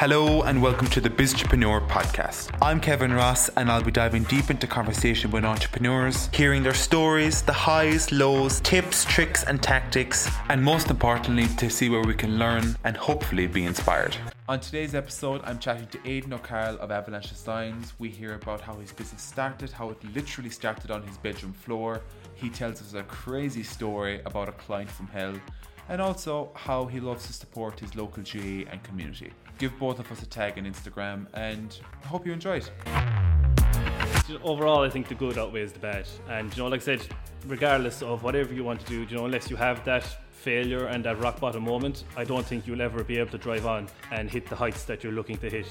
Hello and welcome to the Biztrepreneur podcast. I'm Kevin Ross and I'll be diving deep into conversation with entrepreneurs, hearing their stories, the highs, lows, tips, tricks, and tactics, and most importantly, to see where we can learn and hopefully be inspired. On today's episode, I'm chatting to Aidan O'Carroll of Avalanche Designs. We hear about how his business started, how it literally started on his bedroom floor. He tells us a crazy story about a client from hell and also how he loves to support his local GAA and community. Give both of us a tag on Instagram and I hope you enjoy it. Overall, I think the good outweighs the bad. And, you know, like I said, regardless of whatever you want to do, you know, unless you have that failure and that rock bottom moment, I don't think you'll ever be able to drive on and hit the heights that you're looking to hit.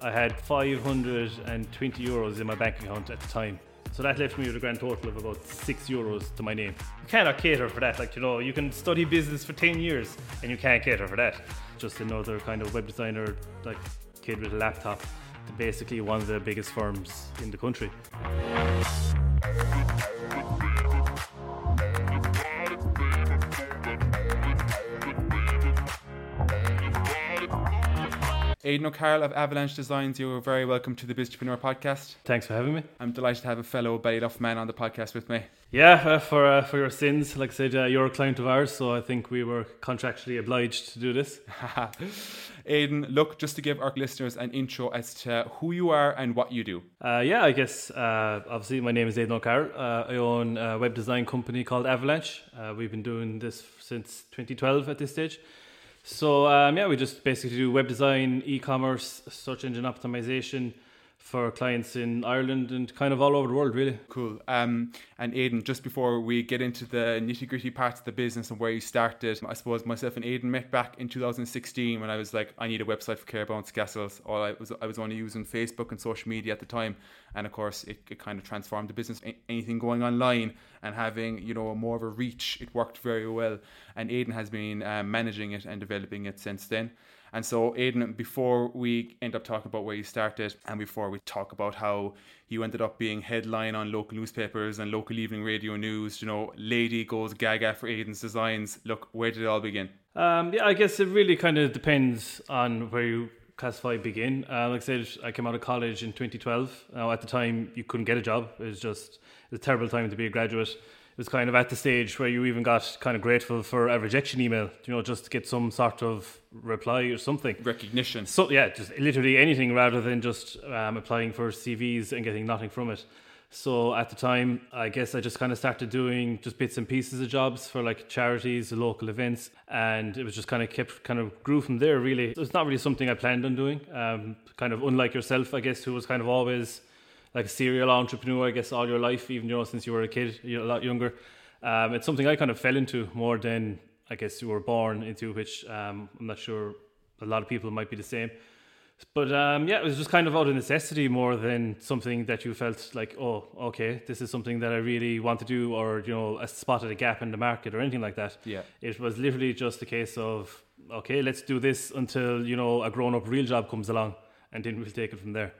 I had 520 euros in my bank account at the time so that left me with a grand total of about six euros to my name. You cannot cater for that. Like, you know, you can study business for 10 years and you can't cater for that. Just another kind of web designer, like, kid with a laptop to basically one of the biggest firms in the country. Aidan O'Carroll of Avalanche Designs, you're very welcome to the Biztrepreneur podcast. Thanks for having me. I'm delighted to have a fellow Ballyduff man on the podcast with me. Yeah, uh, for uh, for your sins, like I said, uh, you're a client of ours, so I think we were contractually obliged to do this. Aidan, look, just to give our listeners an intro as to who you are and what you do. Uh, yeah, I guess uh, obviously my name is Aidan O'Carroll. Uh, I own a web design company called Avalanche. we've been doing this since 2012 at this stage. So um, yeah, we just basically do web design, e-commerce, search engine optimization for clients in Ireland and kind of all over the world, really. Cool. Um, and Aidan, just before we get into the nitty gritty parts of the business and where you started, I suppose myself and Aidan met back in 2016 when I was like, I need a website for Carebounce Castles. All I was, I was only using Facebook and social media at the time, and of course, it, it kind of transformed the business. Anything going online and having you know more of a reach, it worked very well. And Aidan has been um, managing it and developing it since then. And so, Aidan, before we end up talking about where you started and before we talk about how you ended up being headline on local newspapers and local evening radio news, you know, lady goes gaga for Aidan's designs. Look, where did it all begin? Um, yeah, I guess it really kind of depends on where you classify begin. Uh, like I said, I came out of college in 2012. Now, at the time, you couldn't get a job. It was just a terrible time to be a graduate was kind of at the stage where you even got kind of grateful for a rejection email, you know, just to get some sort of reply or something. Recognition. So, yeah, just literally anything rather than just um, applying for CVs and getting nothing from it. So at the time, I guess I just kind of started doing just bits and pieces of jobs for like charities, local events, and it was just kind of kept kind of grew from there. Really, it's not really something I planned on doing. Um, kind of unlike yourself, I guess, who was kind of always like a serial entrepreneur, I guess, all your life, even you know since you were a kid, you're a lot younger. Um, it's something I kind of fell into more than I guess you were born into, which um, I'm not sure a lot of people might be the same. But um, yeah, it was just kind of out of necessity more than something that you felt like, oh, okay, this is something that I really want to do, or you know, I spotted a gap in the market or anything like that. Yeah, it was literally just a case of, okay, let's do this until you know a grown-up real job comes along, and then we'll take it from there.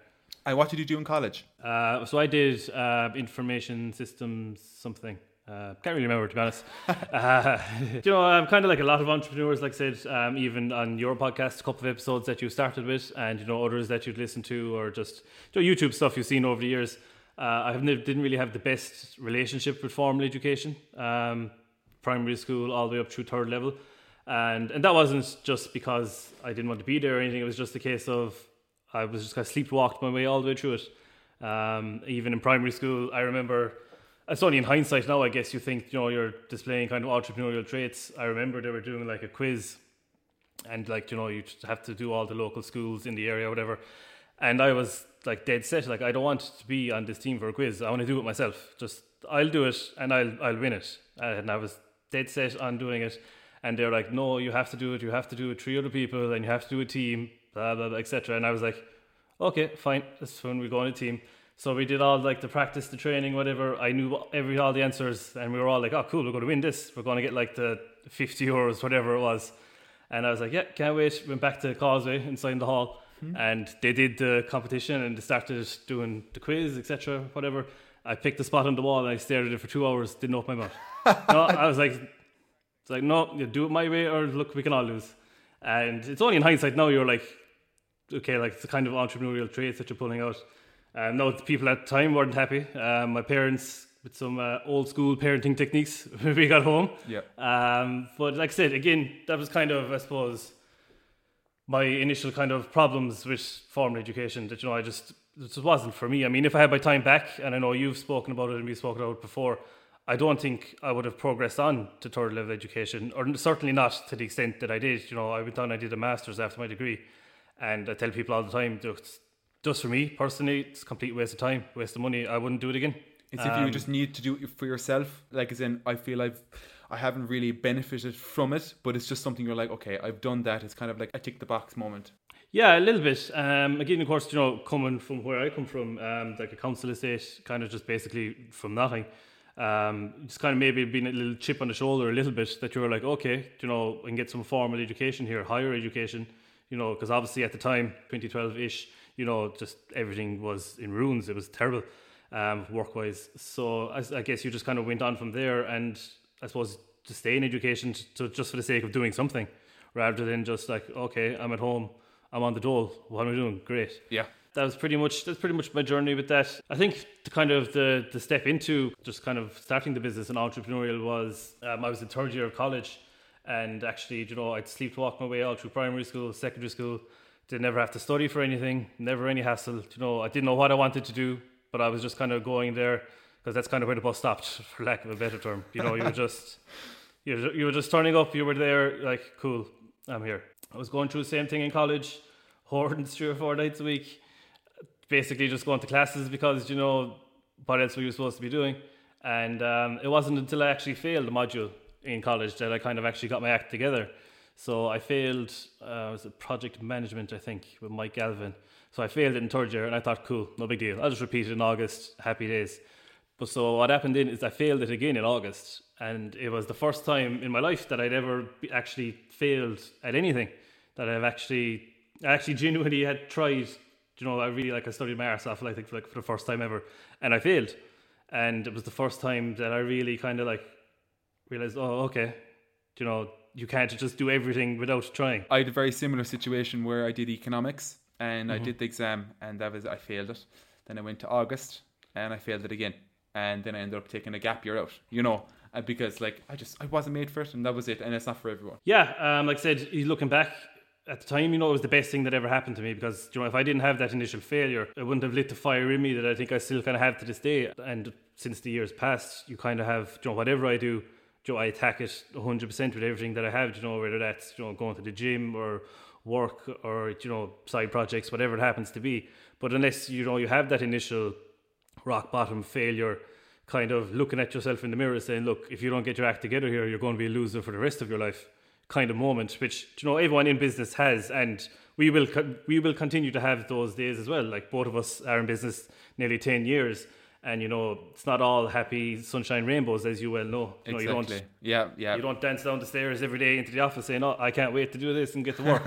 And what did you do in college? Uh, so I did uh, information systems something. Uh, can't really remember to be honest. uh, you know, I'm kind of like a lot of entrepreneurs. Like I said, um, even on your podcast, a couple of episodes that you started with, and you know others that you'd listen to, or just you know, YouTube stuff you've seen over the years. Uh, I never, didn't really have the best relationship with formal education, um, primary school all the way up through third level, and and that wasn't just because I didn't want to be there or anything. It was just a case of I was just kind of sleepwalked my way all the way through it. Um, even in primary school, I remember. It's only in hindsight now, I guess you think you know you're displaying kind of entrepreneurial traits. I remember they were doing like a quiz, and like you know you have to do all the local schools in the area, or whatever. And I was like dead set, like I don't want to be on this team for a quiz. I want to do it myself. Just I'll do it and I'll I'll win it. And I was dead set on doing it. And they're like, no, you have to do it. You have to do it. Three other people, and you have to do a team blah blah, blah etc. And I was like, okay, fine. That's when we go on a team. So we did all like the practice, the training, whatever. I knew every all the answers, and we were all like, "Oh, cool! We're going to win this. We're going to get like the fifty euros, whatever it was." And I was like, "Yeah, can't wait." Went back to Causeway inside the hall, mm-hmm. and they did the competition and they started doing the quiz, etc. Whatever. I picked a spot on the wall and I stared at it for two hours. Didn't open my mouth. no, I was like, "It's like no, you do it my way, or look, we can all lose." And it's only in hindsight now you're like, okay, like the kind of entrepreneurial traits that you're pulling out. Um, no, the people at the time weren't happy. Um, my parents, with some uh, old school parenting techniques, when we got home. Yeah. Um, but like I said, again, that was kind of, I suppose, my initial kind of problems with formal education. That you know, I just it just wasn't for me. I mean, if I had my time back, and I know you've spoken about it and we've spoken about it before, I don't think I would have progressed on to third level education, or certainly not to the extent that I did. You know, I went on, I did a master's after my degree, and I tell people all the time, just, just for me personally, it's a complete waste of time, waste of money. I wouldn't do it again. It's if you just need to do it for yourself. Like as in, I feel I've, I haven't really benefited from it, but it's just something you're like, okay, I've done that. It's kind of like a tick the box moment. Yeah, a little bit. Um, again, of course, you know, coming from where I come from, um, like a council estate, kind of just basically from nothing. Um, just kind of maybe being a little chip on the shoulder a little bit that you're like, okay, you know, and get some formal education here, higher education, you know, because obviously at the time, 2012 ish, you know, just everything was in ruins. It was terrible um, work wise. So I, I, guess you just kind of went on from there and I suppose to stay in education to, just for the sake of doing something rather than just like, okay, I'm at home, I'm on the dole, what am I doing? Great. Yeah. That was pretty much that's pretty much my journey with that. I think the kind of the the step into just kind of starting the business and entrepreneurial was um, I was in third year of college, and actually you know I'd sleepwalk my way all through primary school, secondary school, Didn't never have to study for anything, never any hassle. You know I didn't know what I wanted to do, but I was just kind of going there because that's kind of where the bus stopped, for lack of a better term. You know, you were just you were, you were just turning up. You were there, like, cool, I'm here. I was going through the same thing in college, hoarding three or four nights a week, basically just going to classes because you know what else were you supposed to be doing. And um, it wasn't until I actually failed the module in college that I kind of actually got my act together. So I failed, uh, was it project management, I think, with Mike Galvin. So I failed it in third year, and I thought, cool, no big deal. I'll just repeat it in August. Happy days. But so what happened then is I failed it again in August, and it was the first time in my life that I'd ever actually failed at anything. That I've actually, I actually genuinely had tried. You know, I really like I studied my arse off, I think, for, like for the first time ever, and I failed. And it was the first time that I really kind of like realized, oh, okay, you know, you can't just do everything without trying. I had a very similar situation where I did economics and mm-hmm. I did the exam, and that was I failed it. Then I went to August, and I failed it again, and then I ended up taking a gap year out. You know, because like I just I wasn't made for it, and that was it, and it's not for everyone. Yeah, um, like I said, looking back at the time, you know, it was the best thing that ever happened to me because you know if I didn't have that initial failure, it wouldn't have lit the fire in me that I think I still kind of have to this day. And since the years passed, you kind of have you know whatever I do. You I attack it 100% with everything that I have, you know, whether that's, you know, going to the gym or work or you know side projects whatever it happens to be. But unless you know you have that initial rock bottom failure kind of looking at yourself in the mirror saying look if you don't get your act together here you're going to be a loser for the rest of your life kind of moment which you know everyone in business has. And we will we will continue to have those days as well. Like both of us are in business nearly 10 years and you know it's not all happy sunshine rainbows as you well know. You exactly. know, you don't, yeah, yeah. You don't dance down the stairs every day into the office saying, "Oh, I can't wait to do this and get to work."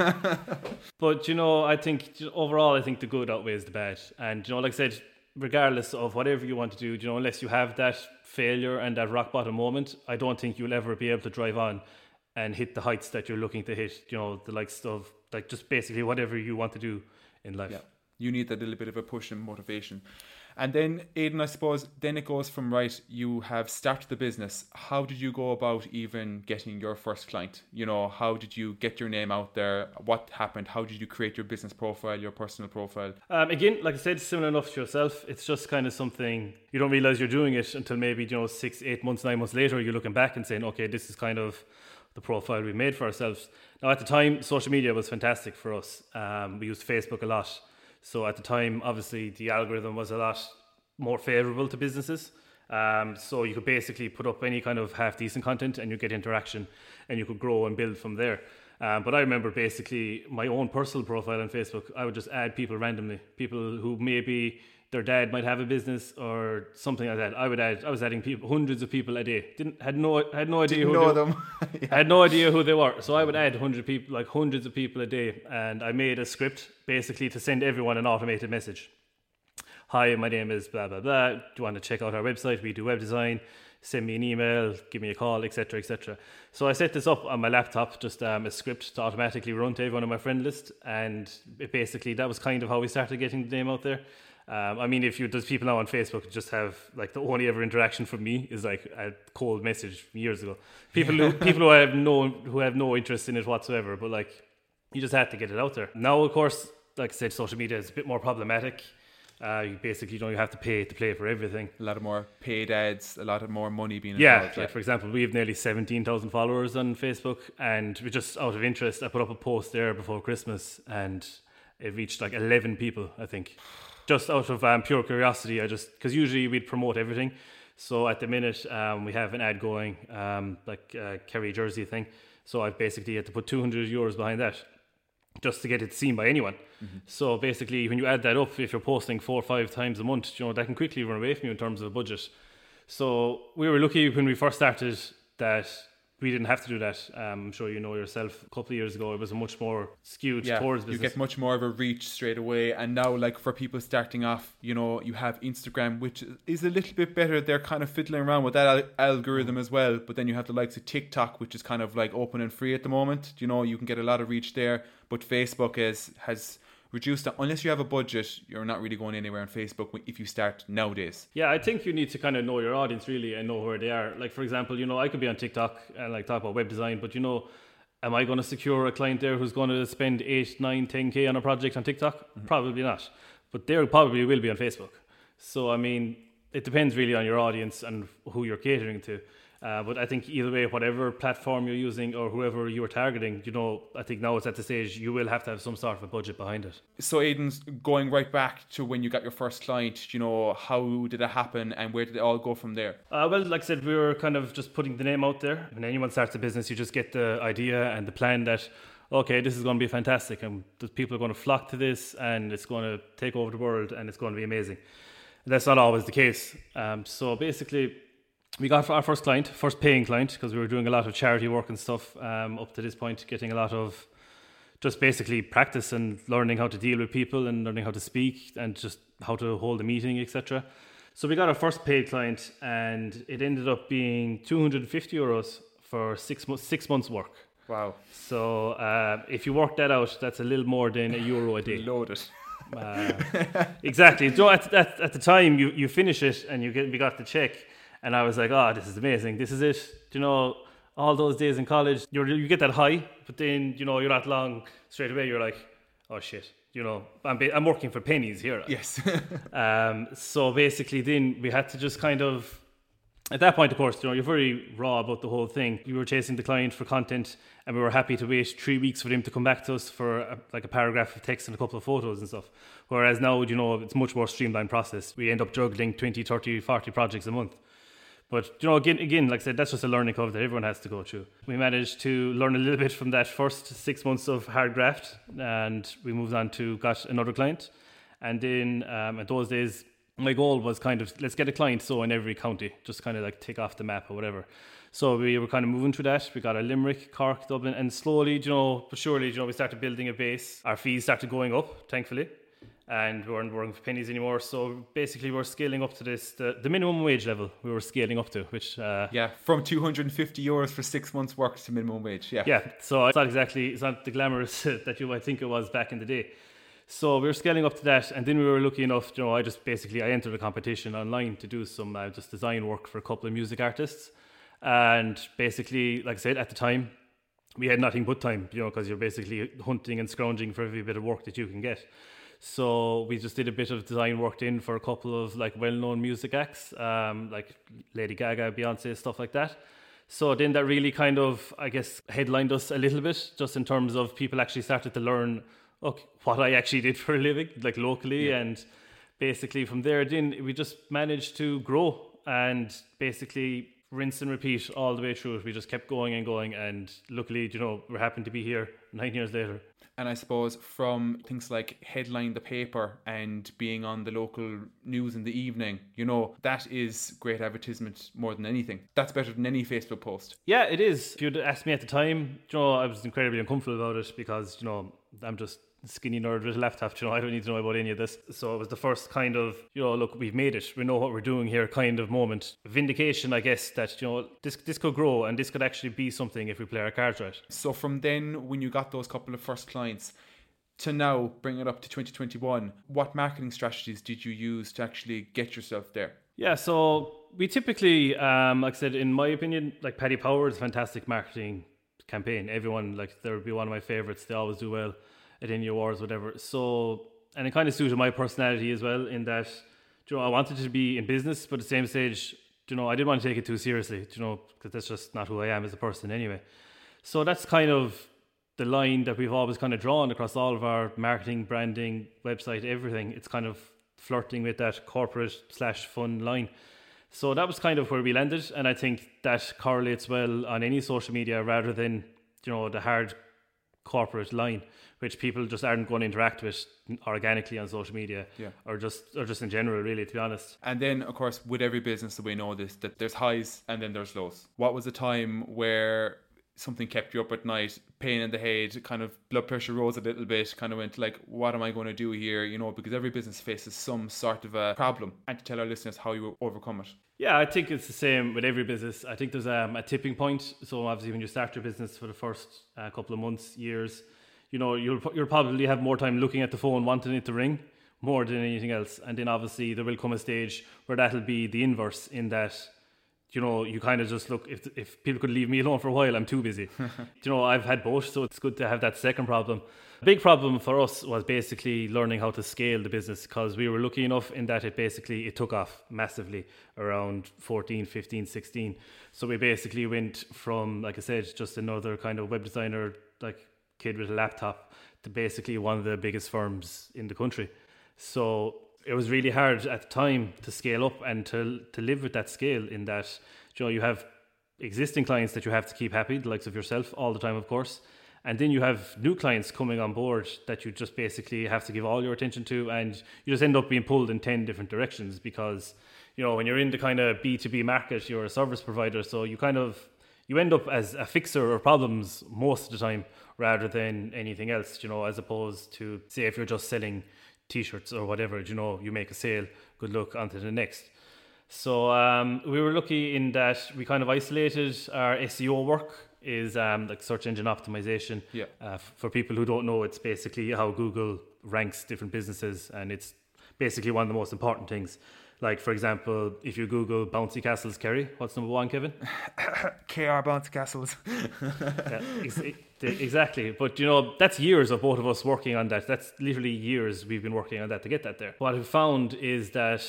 but you know, I think overall, I think the good outweighs the bad. And you know, like I said, regardless of whatever you want to do, you know, unless you have that failure and that rock bottom moment, I don't think you'll ever be able to drive on and hit the heights that you're looking to hit. You know, the likes of like just basically whatever you want to do in life. Yeah. You need that little bit of a push and motivation. And then, Aidan, I suppose, then it goes from right, you have started the business. How did you go about even getting your first client? You know, how did you get your name out there? What happened? How did you create your business profile, your personal profile? Um, again, like I said, similar enough to yourself. It's just kind of something you don't realize you're doing it until maybe, you know, six, eight months, nine months later, you're looking back and saying, okay, this is kind of the profile we made for ourselves. Now, at the time, social media was fantastic for us. Um, we used Facebook a lot. So at the time, obviously, the algorithm was a lot more favorable to businesses. Um, so you could basically put up any kind of half decent content and you get interaction and you could grow and build from there. Um, but I remember basically my own personal profile on Facebook, I would just add people randomly, people who maybe their dad might have a business or something like that. I would add, I was adding people, hundreds of people a day. Didn't had no had no idea Didn't who know they, them. yeah. had no idea who they were. So I would add hundred people, like hundreds of people a day, and I made a script basically to send everyone an automated message. Hi, my name is blah blah blah. Do you want to check out our website? We do web design. send me an email, give me a call, etc., etc. So I set this up on my laptop, just um, a script to automatically run to everyone on my friend list, and it basically that was kind of how we started getting the name out there. Um, I mean, if you there's people now on Facebook just have like the only ever interaction from me is like a cold message years ago. People who people who I have no who have no interest in it whatsoever, but like you just had to get it out there. Now, of course, like I said, social media is a bit more problematic. Uh, you basically you know you have to pay to play for everything. A lot of more paid ads, a lot of more money being Yeah, involved. yeah. For example, we have nearly seventeen thousand followers on Facebook, and we just out of interest, I put up a post there before Christmas, and it reached like eleven people, I think. Just out of um, pure curiosity, I just because usually we'd promote everything. So at the minute, um, we have an ad going, um, like uh, Kerry Jersey thing. So I've basically had to put two hundred euros behind that, just to get it seen by anyone. So basically, when you add that up, if you're posting four or five times a month, you know that can quickly run away from you in terms of a budget. So we were lucky when we first started that we didn't have to do that. Um, I'm sure you know yourself. A couple of years ago, it was a much more skewed yeah, towards you get much more of a reach straight away. And now, like for people starting off, you know, you have Instagram, which is a little bit better. They're kind of fiddling around with that al- algorithm as well. But then you have the likes of TikTok, which is kind of like open and free at the moment. You know, you can get a lot of reach there. But Facebook is has reduced that. Unless you have a budget, you're not really going anywhere on Facebook if you start nowadays. Yeah, I think you need to kind of know your audience really and know where they are. Like for example, you know, I could be on TikTok and like talk about web design, but you know, am I going to secure a client there who's going to spend eight, nine, ten k on a project on TikTok? Mm-hmm. Probably not. But they probably will be on Facebook. So I mean, it depends really on your audience and who you're catering to. Uh, but I think either way, whatever platform you're using or whoever you are targeting, you know, I think now it's at the stage you will have to have some sort of a budget behind it. So, Aidan's going right back to when you got your first client. You know, how did it happen, and where did it all go from there? Uh, well, like I said, we were kind of just putting the name out there. When anyone starts a business, you just get the idea and the plan that, okay, this is going to be fantastic, and the people are going to flock to this, and it's going to take over the world, and it's going to be amazing. That's not always the case. Um, so basically, we got our first client, first paying client, because we were doing a lot of charity work and stuff um, up to this point, getting a lot of just basically practice and learning how to deal with people and learning how to speak and just how to hold a meeting, etc. So we got our first paid client, and it ended up being 250 euros for six months, six months work. Wow, So uh, if you work that out, that's a little more than a euro a day. loaded. Uh, exactly. So at, at, at the time, you, you finish it and you get we got the check, and I was like, oh, this is amazing. This is it. Do you know, all those days in college, you you get that high, but then you know you're not long straight away. You're like, oh shit. You know, I'm I'm working for pennies here. Yes. Um, so basically, then we had to just kind of, at that point, of course, you know, you're very raw about the whole thing. We were chasing the client for content, and we were happy to wait three weeks for them to come back to us for a, like a paragraph of text and a couple of photos and stuff. Whereas now, you know, it's much more streamlined process. We end up juggling 20, 30, 40 projects a month. But you know, again, again, like I said, that's just a learning curve that everyone has to go through. We managed to learn a little bit from that first six months of hard graft, and we moved on to got another client. And then um, at those days, my goal was kind of let's get a client so in every county, just kind of like tick off the map or whatever. So we were kind of moving through that. We got a Limerick, Cork, Dublin, and slowly, you know, but surely, you know, we started building a base. Our fees started going up, thankfully and we weren't working for pennies anymore. So basically, we're scaling up to this the, the minimum wage level. We were scaling up to, which uh, yeah, from 250 euros for six months' work to minimum wage. Yeah. yeah. So it's not exactly it's not the glamorous that you might think it was back in the day. So we were scaling up to that, and then we were lucky enough. You know, I just basically I entered a competition online to do some uh, just design work for a couple of music artists, and basically, like I said at the time, we had nothing but time. You know, because you're basically hunting and scrounging for every bit of work that you can get. So we just did a bit of design work in for a couple of like well-known music acts, um, like Lady Gaga, Beyonce, stuff like that. So then that really kind of, I guess, headlined us a little bit, just in terms of people actually started to learn, okay, what I actually did for a living, like locally, Yeah. and basically from there, then we just managed to grow and basically rinse and repeat all the way through it. We just kept going and going, and luckily, you know, we're happy to be here nine years later. And I suppose from things like headline the paper and being on the local news in the evening, you know, that is great advertisement more than anything. That's better than any Facebook post. Yeah, it is. If you'd asked me at the time, you know, I was incredibly uncomfortable about it because, you know, I'm just skinny nerd with a laptop. You know, I don't need to know about any of this. So it was the first kind of, you know, look, we've made it. We know what we're doing here kind of moment. Vindication, I guess, that, you know, this, this could grow and this could actually be something if we play our cards right. So from then, when you got those couple of first clients, to now bring it up to 2021, what marketing strategies did you use to actually get yourself there? Yeah, so we typically, um, like I said, in my opinion, like Paddy Power is a fantastic marketing campaign. Everyone, like, there would be one of my favorites. They always do well at any awards, whatever. So, and it kind of suited my personality as well, in that, you know, I wanted to be in business, but at the same stage, you know, I didn't want to take it too seriously, you know, because that's just not who I am as a person anyway. So that's kind of the line that we've always kind of drawn across all of our marketing, branding, website, everything. It's kind of flirting with that corporate slash fun line. So that was kind of where we landed, and I think that correlates well on any social media rather than you know the hard corporate line, which people just aren't going to interact with organically on social media, yeah. or just or just in general, really, to be honest. And then, of course, with every business, that we know this that there's highs and then there's lows. What was the time where something kept you up at night, pain in the head, kind of blood pressure rose a little bit, kind of went like, what am I going to do here? You know, because every business faces some sort of a problem, and to tell our listeners how you overcome it. Yeah, I think it's the same with every business. I think there's um, a tipping point. So obviously, when you start your business for the first uh, couple of months, years, you know, you'll you'll probably have more time looking at the phone, wanting it to ring more than anything else. And then obviously there will come a stage where that'll be the inverse in that you know, you kind of just look if if people could leave me alone for a while, I'm too busy. you know, I've had both, so it's good to have that second problem. A big problem for us was basically learning how to scale the business because we were lucky enough in that it basically it took off massively around 14 15 16 so we basically went from like i said just another kind of web designer like kid with a laptop to basically one of the biggest firms in the country so it was really hard at the time to scale up and to to live with that scale in that you know you have existing clients that you have to keep happy the likes of yourself all the time of course. And then you have new clients coming on board that you just basically have to give all your attention to and you just end up being pulled in 10 different directions because you know when you're in the kind of b2b market you're a service provider so you kind of you end up as a fixer of problems most of the time rather than anything else you know as opposed to say if you're just selling t-shirts or whatever you know you make a sale good luck onto the next. So um, we were lucky in that we kind of isolated. Our seo work is um, like search engine optimization. Yeah. Uh, f- for people who don't know it's basically how google ranks different businesses and it's basically one of the most important things like for example if you google bouncy castles kerry what's number one kevin? Kr bouncy castles. Yeah, ex- exactly. But you know that's years of both of us working on that. That's literally years we've been working on that to get that there. What we found is that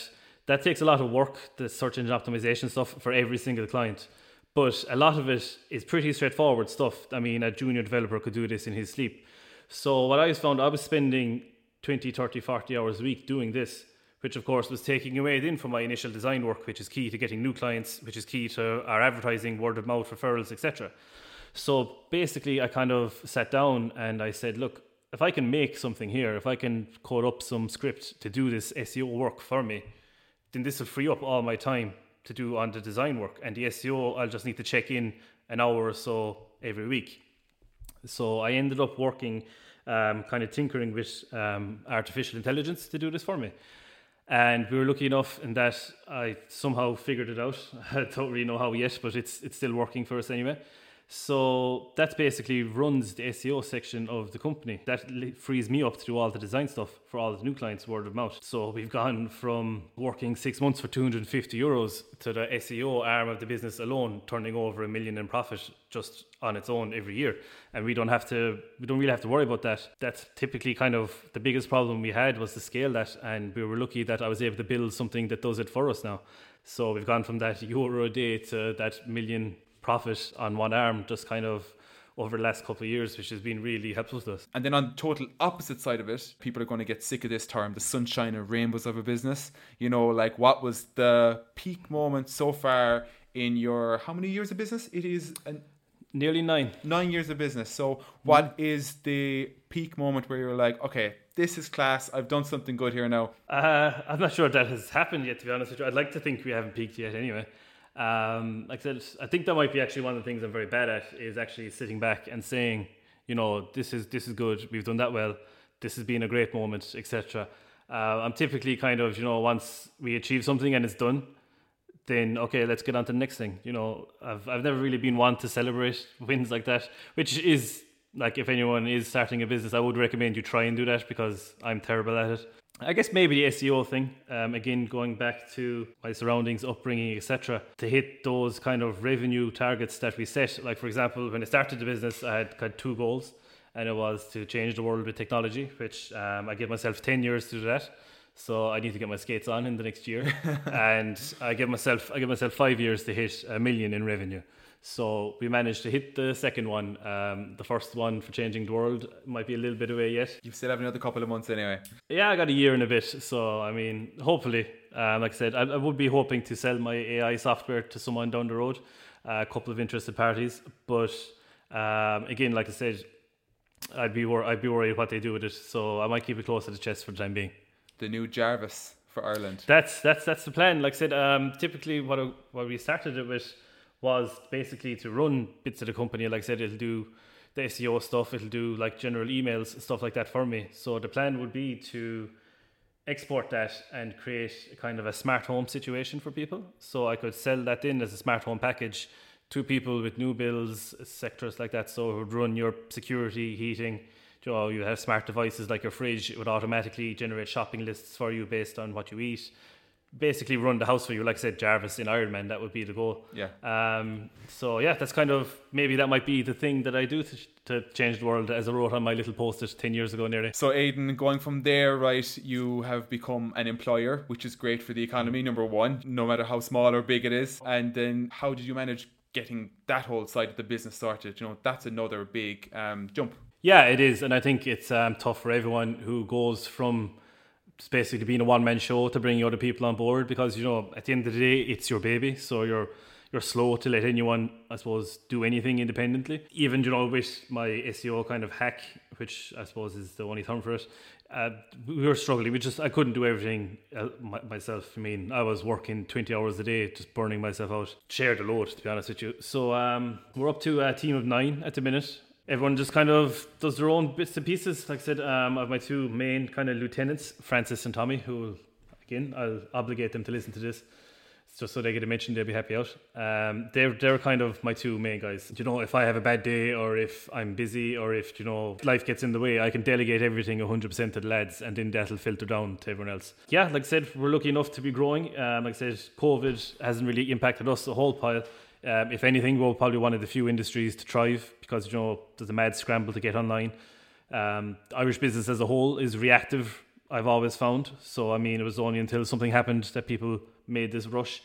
that takes a lot of work the search engine optimization stuff for every single client. But a lot of it is pretty straightforward stuff. I mean a junior developer could do this in his sleep. So what i found i was spending 20 30 40 hours a week doing this which of course was taking away then from my initial design work which is key to getting new clients which is key to our advertising word of mouth referrals etc so basically, I kind of sat down and I said, look, if I can make something here, if I can code up some script to do this SEO work for me, then this will free up all my time to do on the design work. And the SEO, I'll just need to check in an hour or so every week. So I ended up working, um, kind of tinkering with um, artificial intelligence to do this for me. And we were lucky enough in that I somehow figured it out. I don't really know how yet, but it's it's still working for us anyway. So that basically runs the SEO section of the company. That frees me up to do all the design stuff for all the new clients word of mouth. So we've gone from working six months for 250 euros to the SEO arm of the business alone turning over a million in profit just on its own every year. And we don't have to, we don't really have to worry about that. That's typically kind of the biggest problem we had was to scale that. And we were lucky that I was able to build something that does it for us now. So we've gone from that euro a day to that million profit on one arm just kind of over the last couple of years, which has been really helpful to us. And then on the total opposite side of it, people are going to get sick of this term, the sunshine and rainbows of a business. You know, like what was the peak moment so far in your how many years of business? It is an nearly nine. Nine years of business. So what mm. is the peak moment where you're like, okay, this is class. I've done something good here now. Uh, I'm not sure that has happened yet. To be honest with you, I'd like to think we haven't peaked yet. Anyway, um, like I said, I think that might be actually one of the things I'm very bad at is actually sitting back and saying, you know, this is this is good. We've done that well. this has been a great moment, etc. Uh, I'm typically kind of, you know, once we achieve something and it's done, then okay, let's get on to the next thing. You know, I've I've never really been one to celebrate wins like that, which is like if anyone is starting a business, I would recommend you try and do that because I'm terrible at it. I guess maybe the SEO thing, um, again, going back to my surroundings, upbringing, etc., to hit those kind of revenue targets that we set. Like, for example, when I started the business, I had, had two goals, and it was to change the world with technology, which um, I gave myself 10 years to do that. So I need to get my skates on in the next year, and I give myself I give myself five years to hit a million in revenue. So we managed to hit the second one. Um, the first one for changing the world might be a little bit away yet. You still have another couple of months anyway. Yeah, I got a year and a bit. So I mean, hopefully, um, like I said, I, I, would be hoping to sell my AI software to someone down the road, uh, a couple of interested parties. But um, again, like I said, I'd be wor- I'd be worried what they do with it. So I might keep it close to the chest for the time being. The new Jarvis for Ireland. That's that's that's the plan. Like I said, um, typically what what we started it with was basically to run bits of the company. Like I said, it'll do the SEO stuff, it'll do like general emails, stuff like that for me. So the plan would be to export that and create a kind of a smart home situation for people. So I could sell that in as a smart home package to people with new bills, sectors like that. So it would run your security, heating. You know, you have smart devices like your fridge. It would automatically generate shopping lists for you based on what you eat basically run the house for you. Like I said, Jarvis in Ironman, that would be the goal. Yeah. Um, so yeah, that's kind of maybe that might be the thing that I do to, to change the world, as I wrote on my little post-it ten years ago, nearly. So Aidan, going from there, right, you have become an employer, which is great for the economy. Number one, no matter how small or big it is, and then how did you manage getting that whole side of the business started? You know, that's another big um, jump. Yeah, it is, and I think it's um, tough for everyone who goes from basically being a one man show to bring other people on board because you know at the end of the day it's your baby, so you're you're slow to let anyone, I suppose, do anything independently. Even you know with my SEO kind of hack, which I suppose is the only term for it. Uh, we were struggling. We just I couldn't do everything uh, my, myself. I mean, I was working twenty hours a day, just burning myself out. Share the load, to be honest with you. So um, we're up to a team of nine at the minute everyone just kind of does their own bits and pieces. Like I said, um, I have my two main kind of lieutenants, Francis and Tommy, who, again, I'll obligate them to listen to this. Just so they get a mention, they'll be happy out. Um, they're they're kind of my two main guys. Do You know, if I have a bad day, or if I'm busy, or if you know life gets in the way, I can delegate everything 100% to the lads, and then that'll filter down to everyone else. Yeah, like I said, we're lucky enough to be growing. Um, like I said, COVID hasn't really impacted us a whole pile. Um, if anything, we're probably one of the few industries to thrive because you know there's a mad scramble to get online. Um, Irish business as a whole is reactive. I've always found. So I mean, it was only until something happened that people made this rush.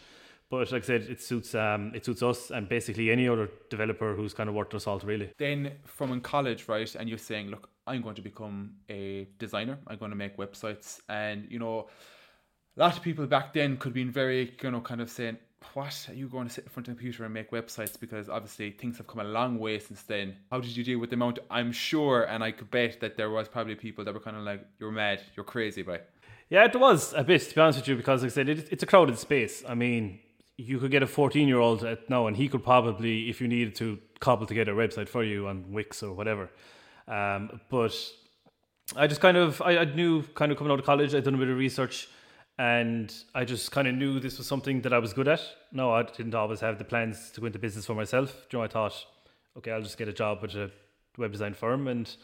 But like I said, it suits um, it suits us and basically any other developer who's kind of worth their salt, really. Then from in college, right, and you're saying, look, I'm going to become a designer. I'm going to make websites, and you know, a lot of people back then could been very, you know, kind of saying, what? Are you going to sit in front of a computer and make websites? Because obviously things have come a long way since then. How did you deal with the amount? I'm sure and i could bet that there was probably people that were kind of like you're mad. You're crazy but yeah it was a bit to be honest with you because like i said it, it's a crowded space. I mean you could get a 14 year old at now and he could probably if you needed to cobble together a website for you on wix or whatever. Um, but i just kind of I, I knew kind of coming out of college i'd done a bit of research and I just kind of knew this was something that I was good at. No, I didn't always have the plans to go into business for myself. You know, I thought, okay, I'll just get a job with a web design firm and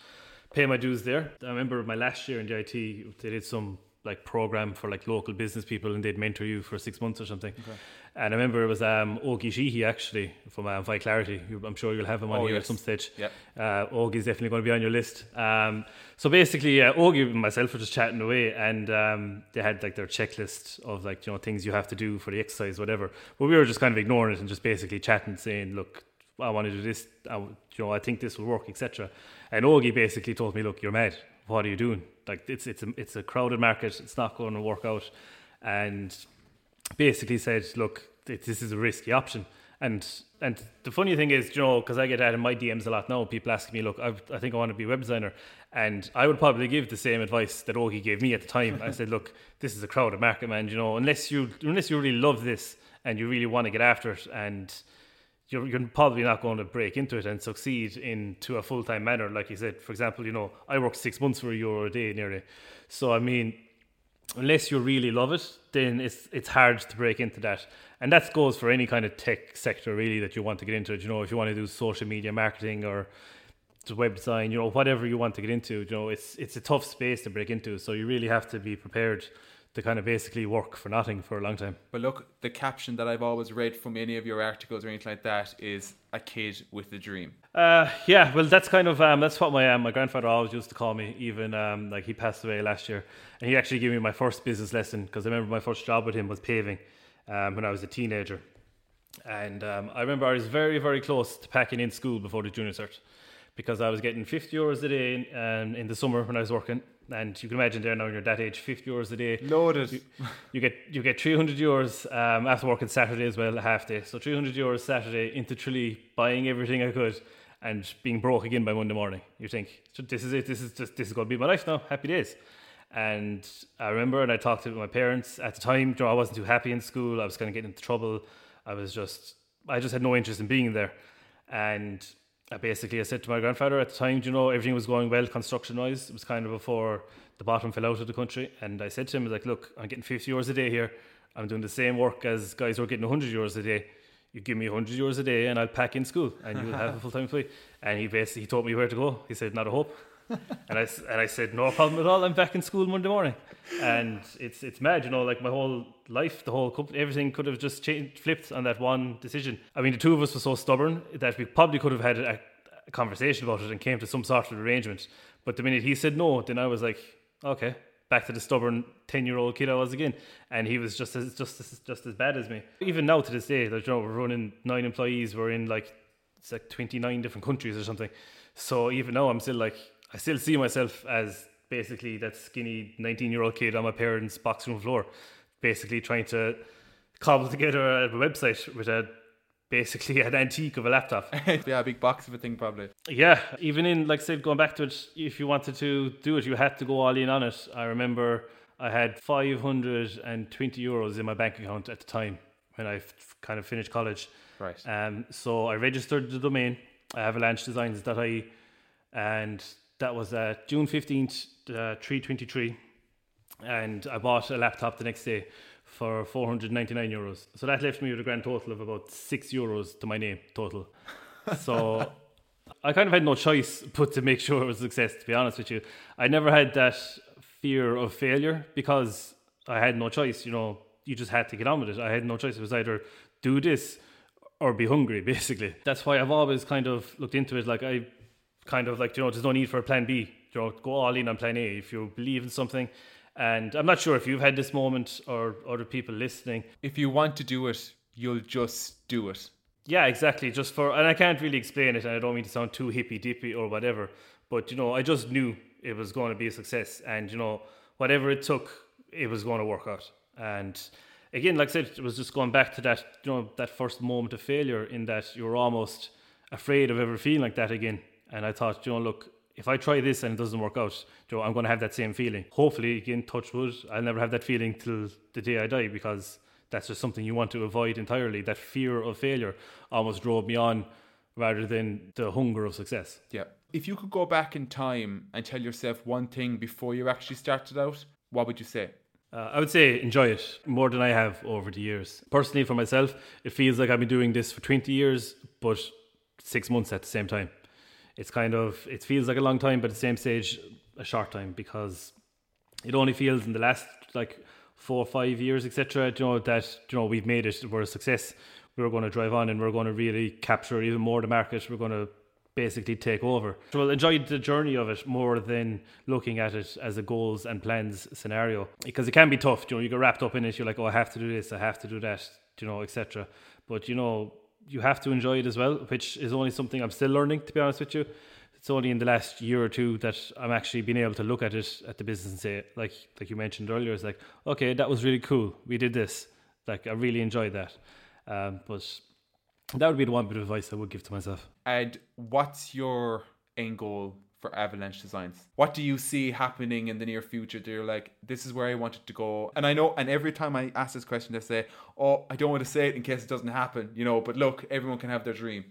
pay my dues there. I remember my last year in the IT, they did some like program for like local business people and they'd mentor you for six months or something. Okay. And I remember it was um, Ogie Sheehy actually from um, Clarity. I'm sure you'll have him on oh, here yes. at some stage. Yep. Uh, Ogie's definitely going to be on your list. Um, so basically, uh, Ogie and myself were just chatting away, and um, they had like their checklist of like you know things you have to do for the exercise, whatever. But we were just kind of ignoring it and just basically chatting, saying, "Look, I want to do this. I, you know, I think this will work, etc." And Ogie basically told me, "Look, you're mad. What are you doing? Like it's it's a it's a crowded market. It's not going to work out." And basically said, look, this is a risky option. And and the funny thing is, you know, because I get that in my DMs a lot now, people asking me, look, I've, i think I want to be a web designer. And I would probably give the same advice that Ogie gave me at the time. I said, look, this is a crowded market, man. You know, unless you unless you really love this and you really want to get after it and you're, you're probably not going to break into it and succeed into a full time manner. Like you said, for example, you know, I work six months for a euro a day nearly. So, I mean, unless you really love it, then it's it's hard to break into that. And that goes for any kind of tech sector really that you want to get into. You know, if you want to do social media marketing or web design, you know, whatever you want to get into, you know, it's it's a tough space to break into. So you really have to be prepared to kind of basically work for nothing for a long time. But look, the caption that I've always read from any of your articles or anything like that is a kid with a dream. Uh, yeah, well, that's kind of um, that's what my um, my grandfather always used to call me. Even um, like he passed away last year, and he actually gave me my first business lesson because I remember my first job with him was paving um, when I was a teenager, and um, I remember I was very very close to packing in school before the junior cert because I was getting 50 euros a day in, um, in the summer when I was working and you can imagine there now when you're that age, 50 euros a day. Loaded. You, you get you get 300 euros um, after working Saturday as well, a half day. So 300 euros Saturday into Tralee, buying everything I could, and being broke again by Monday morning. You think this is it. This is just this is going to be my life now. Happy days. And I remember, and I talked to my parents at the time. You know, I wasn't too happy in school. I was kind of getting into trouble. I was just, I just had no interest in being there. And basically I said to my grandfather at the time, you know, everything was going well construction wise. It was kind of before the bottom fell out of the country. And I said to him, like, look, I'm getting 50 euros a day here. I'm doing the same work as guys who are getting 100 euros a day. You give me 100 euros a day and I'll pack in school and you'll have a full time employee. And he basically he told me where to go. He said, not a hope. And I and I said, no problem at all. I'm back in school Monday morning, and it's it's mad, you know. Like my whole life, the whole company, everything could have just changed, flipped on that one decision. I mean, the two of us were so stubborn that we probably could have had a, a conversation about it and came to some sort of arrangement. But the minute he said no, then I was like, okay, back to the stubborn ten year old kid I was again, and he was just as just as just as bad as me. Even now to this day, like you know, we're running nine employees. We're in like it's like twenty nine different countries or something. So even now, I'm still like I still see myself as basically that skinny 19 year old kid on my parents' box room floor, basically trying to cobble together a website with a basically an antique of a laptop. yeah, a big box of a thing, probably. Yeah, even in, like I said, going back to it, if you wanted to do it, you had to go all in on it. I remember I had 520 euros in my bank account at the time when I kind of finished college. Right. Um, so I registered the domain, avalanchedesigns.ie, and that was uh, June 15th, uh, 323. And I bought a laptop the next day for 499 euros. So that left me with a grand total of about six euros to my name total. So I kind of had no choice but to make sure it was a success, to be honest with you. I never had that fear of failure because I had no choice. You know, you just had to get on with it. I had no choice. It was either do this or be hungry, basically. That's why I've always kind of looked into it. Like, I kind of like, you know, there's no need for a plan B. You know, go all in on plan A. If you believe in something, and I'm not sure if you've had this moment or other people listening. If you want to do it, you'll just do it. Yeah, exactly. Just for, and I can't really explain it, and I don't mean to sound too hippy dippy or whatever, but you know, I just knew it was going to be a success, and you know, whatever it took, it was going to work out. And again, like I said, it was just going back to that, you know, that first moment of failure in that you're almost afraid of ever feeling like that again. And I thought, you know, look, if I try this and it doesn't work out, you know, I'm going to have that same feeling. Hopefully, again, touch wood, I'll never have that feeling till the day I die because that's just something you want to avoid entirely. That fear of failure almost drove me on rather than the hunger of success. Yeah. If you could go back in time and tell yourself one thing before you actually started out, what would you say? Uh, I would say enjoy it more than I have over the years. Personally, for myself, it feels like I've been doing this for 20 years, but six months at the same time it's kind of it feels like a long time, but at the same stage a short time because it only feels in the last like four or five years, etc. You know that you know we've made it. We're a success. We're going to drive on, and we're going to really capture even more the market. We're going to basically take over. So we'll enjoy the journey of it more than looking at it as a goals and plans scenario because it can be tough. You know, you get wrapped up in it. You're like, oh, I have to do this, I have to do that. You know, etc. But you know, you have to enjoy it as well, which is only something I'm still learning, to be honest with you. It's only in the last year or two that I'm actually being able to look at it at the business and say, like like you mentioned earlier, it's like, okay, that was really cool. We did this. Like I really enjoyed that. Um, but that would be the one bit of advice I would give to myself. And what's your end goal for Avalanche Designs? What do you see happening in the near future? Do you like this is where I wanted to go? And I know, and every time I ask this question, they say, "Oh, I don't want to say it in case it doesn't happen," you know. But look, everyone can have their dream.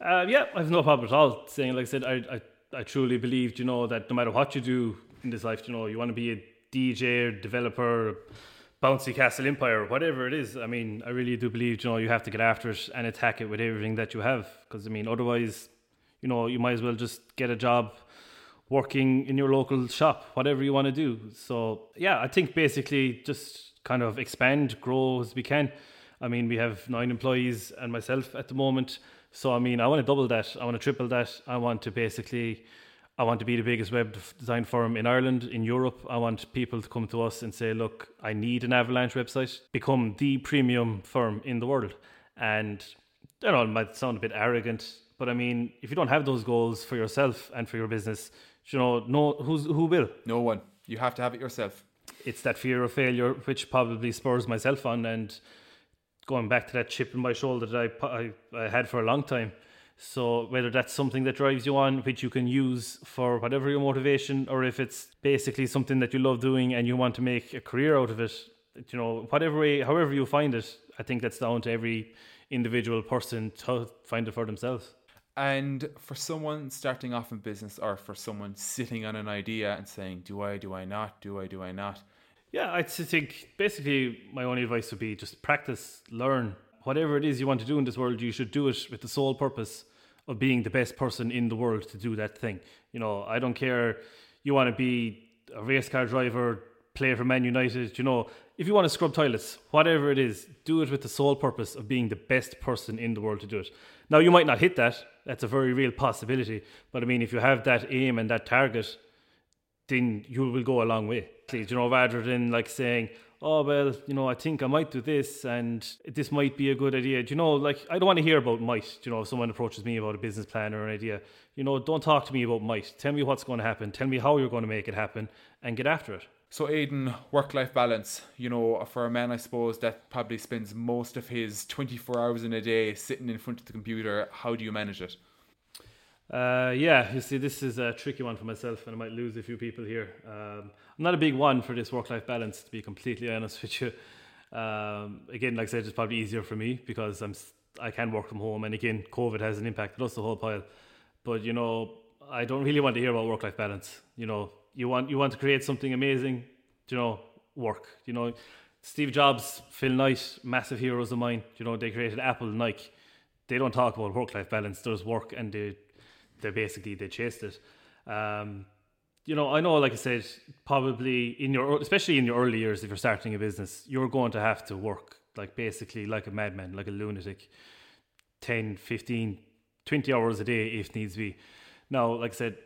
Uh, yeah, I have no problem at all saying. Like I said, I, I I truly believe, you know, that no matter what you do in this life, you know, you want to be a DJ, or developer, bouncy castle empire, whatever it is. I mean, I really do believe, you know, you have to get after it and attack it with everything that you have. Because I mean, otherwise, you know, you might as well just get a job working in your local shop, whatever you want to do. So yeah, I think basically just kind of expand, grow as we can. I mean, we have nine employees and myself at the moment. So I mean, I want to double that. I want to triple that. I want to basically, I want to be the biggest web design firm in Ireland, in Europe. I want people to come to us and say, look, I need an Avalanche website. Become the premium firm in the world. And don't know, it might sound a bit arrogant, but I mean, if you don't have those goals for yourself and for your business, you know, no, who's who will? No one. You have to have it yourself. It's that fear of failure which probably spurs myself on, and going back to that chip in my shoulder that I, I, I had for a long time. So whether that's something that drives you on, which you can use for whatever your motivation, or if it's basically something that you love doing and you want to make a career out of it, you know, whatever way, however you find it, I think that's down to every individual person to find it for themselves. And for someone starting off in business, or for someone sitting on an idea and saying, "Do I? Do I not? Do I? Do I not?" Yeah, I think basically my only advice would be just practice, learn. Whatever it is you want to do in this world, you should do it with the sole purpose of being the best person in the world to do that thing. You know, I don't care. You want to be a race car driver, play for Man United. You know, if you want to scrub toilets, whatever it is, do it with the sole purpose of being the best person in the world to do it. Now, you might not hit that. That's a very real possibility. But I mean, if you have that aim and that target, then you will go a long way. You know, rather than like saying, oh well you know i think i might do this and this might be a good idea. Do you know like i don't want to hear about might. Do you know if someone approaches me about a business plan or an idea you know don't talk to me about might. Tell me what's going to happen. Tell me how you're going to make it happen and get after it so Aidan, work-life balance, you know, for a man, I suppose that probably spends most of his 24 hours in a day sitting in front of the computer. How do you manage it? Uh, yeah, you see, this is a tricky one for myself, and I might lose a few people here. Um, I'm not a big one for this work-life balance, to be completely honest with you. Um, again, like I said, it's probably easier for me because I'm I can work from home, and again, COVID has an impact us the whole pile. But you know, I don't really want to hear about work-life balance. You know, you want you want to create something amazing. You know, work. You know, Steve Jobs, Phil Knight, massive heroes of mine. You know, they created Apple, Nike. They don't talk about work-life balance. There's work, and they they basically they chased it. Um, you know, I know, like I said, probably in your, especially in your early years, if you're starting a business, you're going to have to work like basically like a madman, like a lunatic, 10, 15, 20 hours a day if needs be. Now, like I said,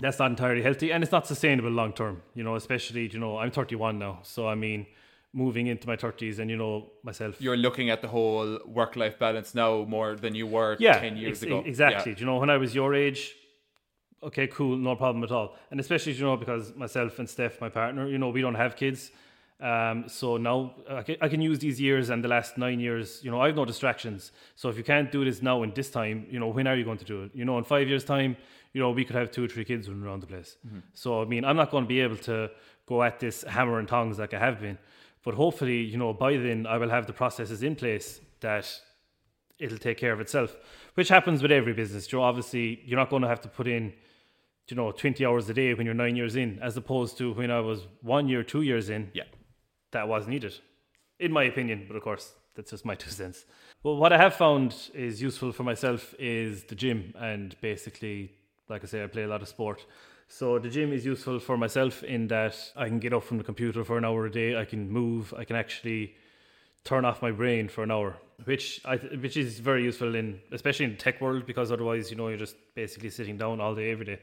that's not entirely healthy and it's not sustainable long term, you know, especially, you know, I'm 31 now. So, I mean, moving into my 30s and, you know, myself. You're looking at the whole work life balance now more than you were yeah, 10 years ex- ago. Exactly. Yeah. You know, when I was your age, okay, cool, no problem at all. And especially, you know, because myself and Steph, my partner, you know, we don't have kids. Um, so now I can, I can use these years and the last nine years, you know, I have no distractions. So if you can't do this now in this time, you know, when are you going to do it? You know, in five years' time, you know, we could have two or three kids running around the place. Mm-hmm. So, I mean, I'm not going to be able to go at this hammer and tongs like I have been. But hopefully, you know, by then I will have the processes in place that it'll take care of itself, which happens with every business. You know, obviously, you're not going to have to put in you know, 20 hours a day when you're nine years in, as opposed to when I was one year, two years in. Yeah. That was needed, in my opinion. But of course, that's just my two cents. Well, what I have found is useful for myself is the gym. And basically, like I say, I play a lot of sport. So the gym is useful for myself in that I can get up from the computer for an hour a day. I can move. I can actually turn off my brain for an hour, which I which is very useful in especially in the tech world because otherwise you know you're just basically sitting down all day every day.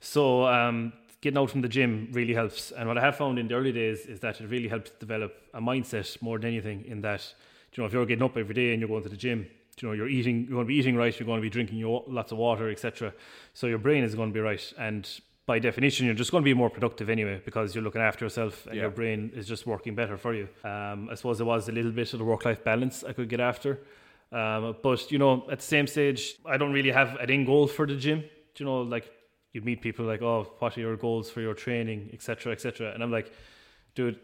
So um, getting out from the gym really helps. And what I have found in the early days is that it really helps develop a mindset more than anything. In that, you know, if you're getting up every day and you're going to the gym, you know, you're eating, you're going to be eating right, you're going to be drinking your, lots of water, etc. So your brain is going to be right, and by definition, you're just going to be more productive anyway because you're looking after yourself and yeah. your brain is just working better for you. Um, I suppose it was a little bit of the work-life balance I could get after. Um, but you know, at the same stage, I don't really have an end goal for the gym. You know, like you'd meet people like, oh, what are your goals for your training, etc., etc. And I'm like, dude,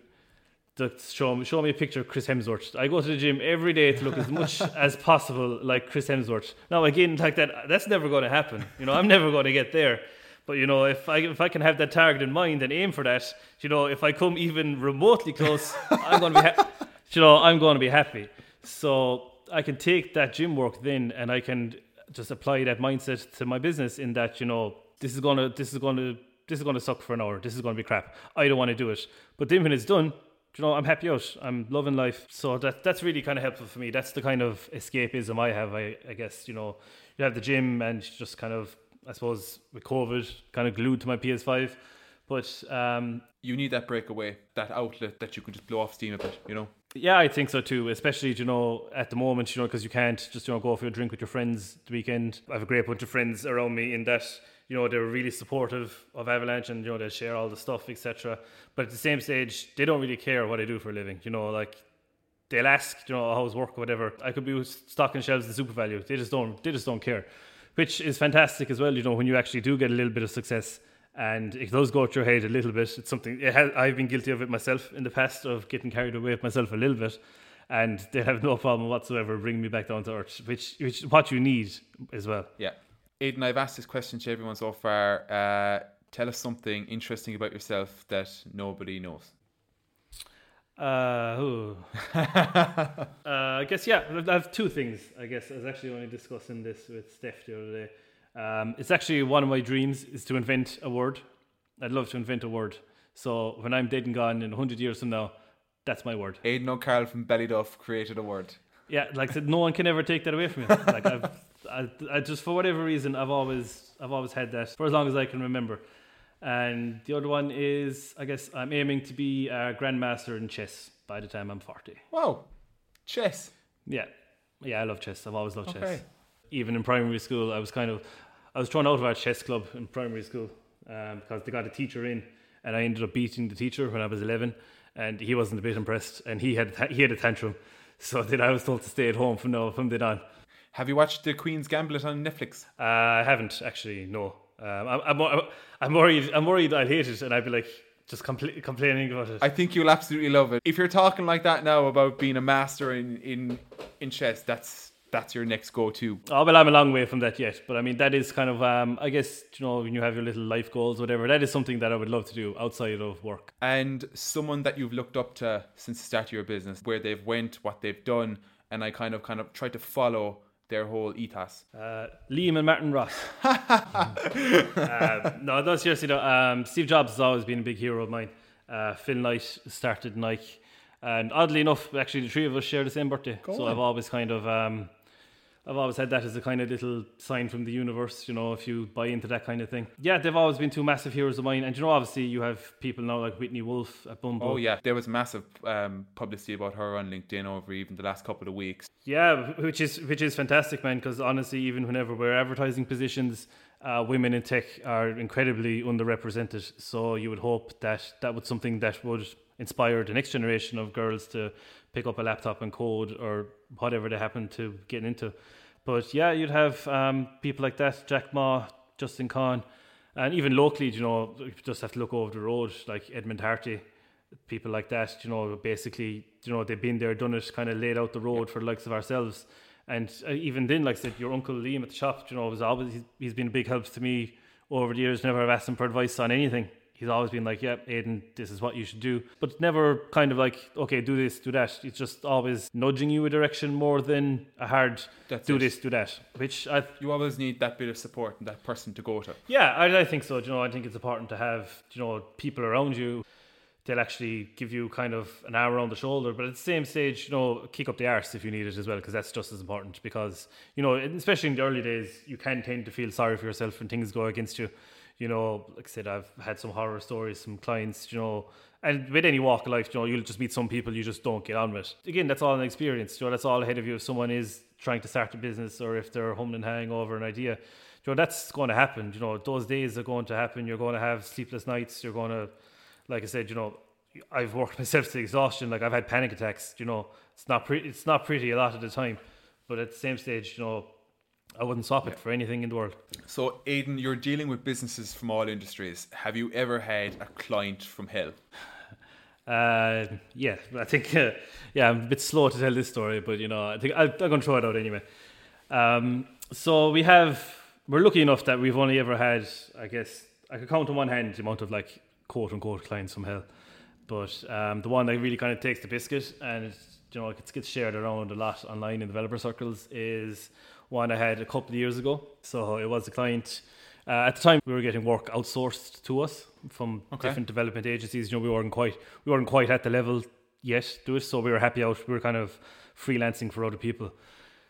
show me show me a picture of Chris Hemsworth. I go to the gym every day to look as much as possible like Chris Hemsworth. Now again, like that, that's never going to happen. You know, I'm never going to get there. But you know, if I if I can have that target in mind and aim for that, you know, if I come even remotely close, I'm going to be, ha- you know, I'm going to be happy. So I can take that gym work then, and I can just apply that mindset to my business. In that, you know, this is gonna, this is gonna, this is gonna suck for an hour. This is gonna be crap. I don't want to do it. But then when it's done, you know, I'm happy out. I'm loving life. So that that's really kind of helpful for me. That's the kind of escapism I have. I, I guess you know, you have the gym and just kind of I suppose with COVID, kind of glued to my PS5. But um, you need that breakaway, that outlet that you can just blow off steam a bit, you know. Yeah, I think so too. Especially, you know, at the moment, you know, because you can't just you know go for a drink with your friends the weekend. I have a great bunch of friends around me in that you know they're really supportive of Avalanche and you know they share all the stuff, etc. But at the same stage, they don't really care what I do for a living. You know, like they'll ask, you know, how's work or whatever. I could be stocking shelves in SuperValu. They just don't. They just don't care which is fantastic as well. You know, when you actually do get a little bit of success, and it does go through your head a little bit. It's something it has, I've been guilty of it myself in the past of getting carried away with myself a little bit, and they have no problem whatsoever bringing me back down to earth, which which what you need as well. Yeah, Aidan, I've asked this question to everyone so far. Uh, tell us something interesting about yourself that nobody knows. Uh, uh, I guess yeah. I have two things. I guess I was actually only discussing this with Steph the other day. Um, it's actually one of my dreams is to invent a word. I'd love to invent a word. So when I'm dead and gone in hundred years from now, that's my word. Aidan O'Carroll from Ballyduff created a word. Yeah, like I said, no one can ever take that away from you. Like I've, I, I just for whatever reason, I've always, I've always had that for as long as I can remember. And the other one is, I guess, I'm aiming to be a grandmaster in chess by the time I'm 40. Wow, chess. Yeah, yeah, I love chess. I've always loved okay. chess. Even in primary school, I was kind of, I was thrown out of our chess club in primary school um, because they got a teacher in, and I ended up beating the teacher when I was 11, and he wasn't a bit impressed, and he had he had a tantrum, so then I was told to stay at home from now from then on. Have you watched The Queen's Gambit on Netflix? Uh, I haven't actually. No. Um, I'm, I'm, I'm worried. I'm worried I'd hate it, and I'd be like just compl- complaining about it. I think you'll absolutely love it. If you're talking like that now about being a master in in in chess, that's that's your next go-to. Oh well, I'm a long way from that yet, but I mean that is kind of um, I guess you know when you have your little life goals, whatever. That is something that I would love to do outside of work. And someone that you've looked up to since the start of your business, where they've went, what they've done, and I kind of kind of try to follow their whole ethos? Uh, Liam and Martin Ross. uh, no, no, seriously, no. Um, Steve Jobs has always been a big hero of mine. Uh, Phil Knight started Nike. And oddly enough, actually, the three of us share the same birthday. Go so on. I've always kind of um, I've always had that as a kind of little sign from the universe, you know, if you buy into that kind of thing. Yeah, they've always been two massive heroes of mine. And, you know, obviously you have people now like Whitney Wolfe at Bumble. Oh, yeah. There was massive um, publicity about her on LinkedIn over even the last couple of weeks. Yeah, which is which is fantastic, man, because honestly, even whenever we're advertising positions, uh, women in tech are incredibly underrepresented. So you would hope that that was something that would inspire the next generation of girls to pick up a laptop and code or whatever they happen to get into. But yeah, you'd have um, people like that, Jack Ma, Justin Kan, and even locally, you know, you just have to look over the road, like Edmond Harty, people like that, you know, basically, you know, they've been there, done it, kind of laid out the road for the likes of ourselves. And uh, even then, like I said, your uncle Liam at the shop, you know, was always he's been a big help to me over the years. Never have asked him for advice on anything he's always been like, yeah, Aidan, this is what you should do. But never kind of like, okay, do this, do that. It's just always nudging you a direction more than a hard That's do it. this, do that. Which I you always need that bit of support and that person to go to. Yeah, I, I think so. You know, I think it's important to have you know people around you. They'll actually give you kind of an arm on the shoulder, but at the same stage, you know, kick up the arse if you need it as well, because that's just as important. Because you know, especially in the early days, you can tend to feel sorry for yourself when things go against you you know, like I said, I've had some horror stories, some clients, you know, and with any walk of life, you know, you'll just meet some people you just don't get on with. Again, that's all an experience. You know, that's all ahead of you if someone is trying to start a business or if they're humming and hanging over an idea. You know, that's going to happen. You know, those days are going to happen. You're going to have sleepless nights. You're going to, like I said, you know, I've worked myself to exhaustion. Like I've had panic attacks. You know, it's not pretty. It's not pretty a lot of the time, but at the same stage, you know, I wouldn't swap it for anything in the world. So, Aidan, you're dealing with businesses from all industries. Have you ever had a client from hell? Uh, yeah, I think uh, yeah, I'm a bit slow to tell this story, but you know, I think I, I'm going to throw it out anyway. Um, so we have we're lucky enough that we've only ever had, I guess, I could count on one hand the amount of like quote unquote clients from hell, but um, the one that really kind of takes the biscuit and you know it gets shared around a lot online in developer circles is one I had a couple of years ago. So it was a client. Uh, at the time, we were getting work outsourced to us from Okay. different development agencies. You know, we weren't quite we weren't quite at the level yet to it, so we were happy out. We were kind of freelancing for other people.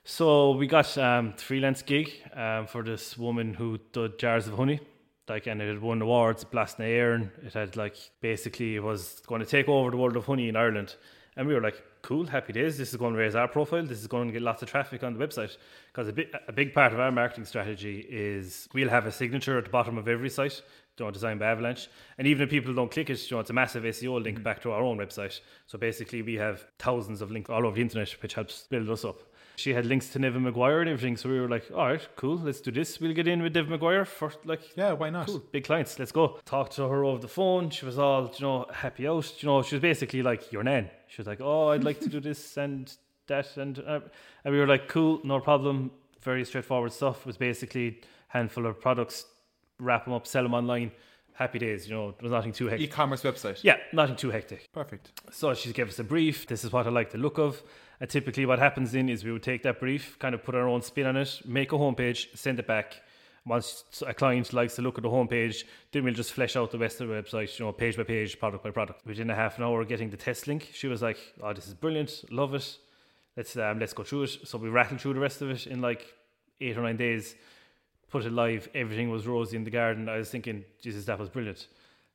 So we got um, freelance gig um, for this woman who did jars of honey. Like and it had won awards, Blast air, and It had like basically it was going to take over the world of honey in Ireland. And we were like, cool, happy days. This is going to raise our profile. This is going to get lots of traffic on the website. Because a, big a big part of our marketing strategy is we'll have a signature at the bottom of every site, you know, designed by Avalanche. And even if people don't click it, you know, it's a massive SEO link mm. back to our own website. So basically, we have thousands of links all over the internet, which helps build us up. She had links to Neven Maguire and everything. So we were like, all right, cool, let's do this. We'll get in with Neven Maguire for like Yeah, why not? Cool, big clients. Let's go. Talked to her over the phone. She was all, you know, happy out. You know, she was basically like your nan. She was like, "Oh, I'd like to do this and that," and uh, and we were like, "Cool, no problem." Very straightforward stuff. It was basically handful of products, wrap them up, sell them online. Happy days. You know, it was nothing too hectic. E-commerce website. Yeah, nothing too hectic. Perfect. So she gave us a brief. This is what I like the look of. And typically, what happens then is we would take that brief, kind of put our own spin on it, make a homepage, send it back. Once a client likes the look of the homepage, then we'll just flesh out the rest of the website, you know, page by page, product by product. Within a half an hour, getting the test link, she was like, "Oh, this is brilliant, love it. Let's um, let's go through it." So we rattled through the rest of it in like eight or nine days. Put it live. Everything was rosy in the garden. I was thinking, Jesus, that was brilliant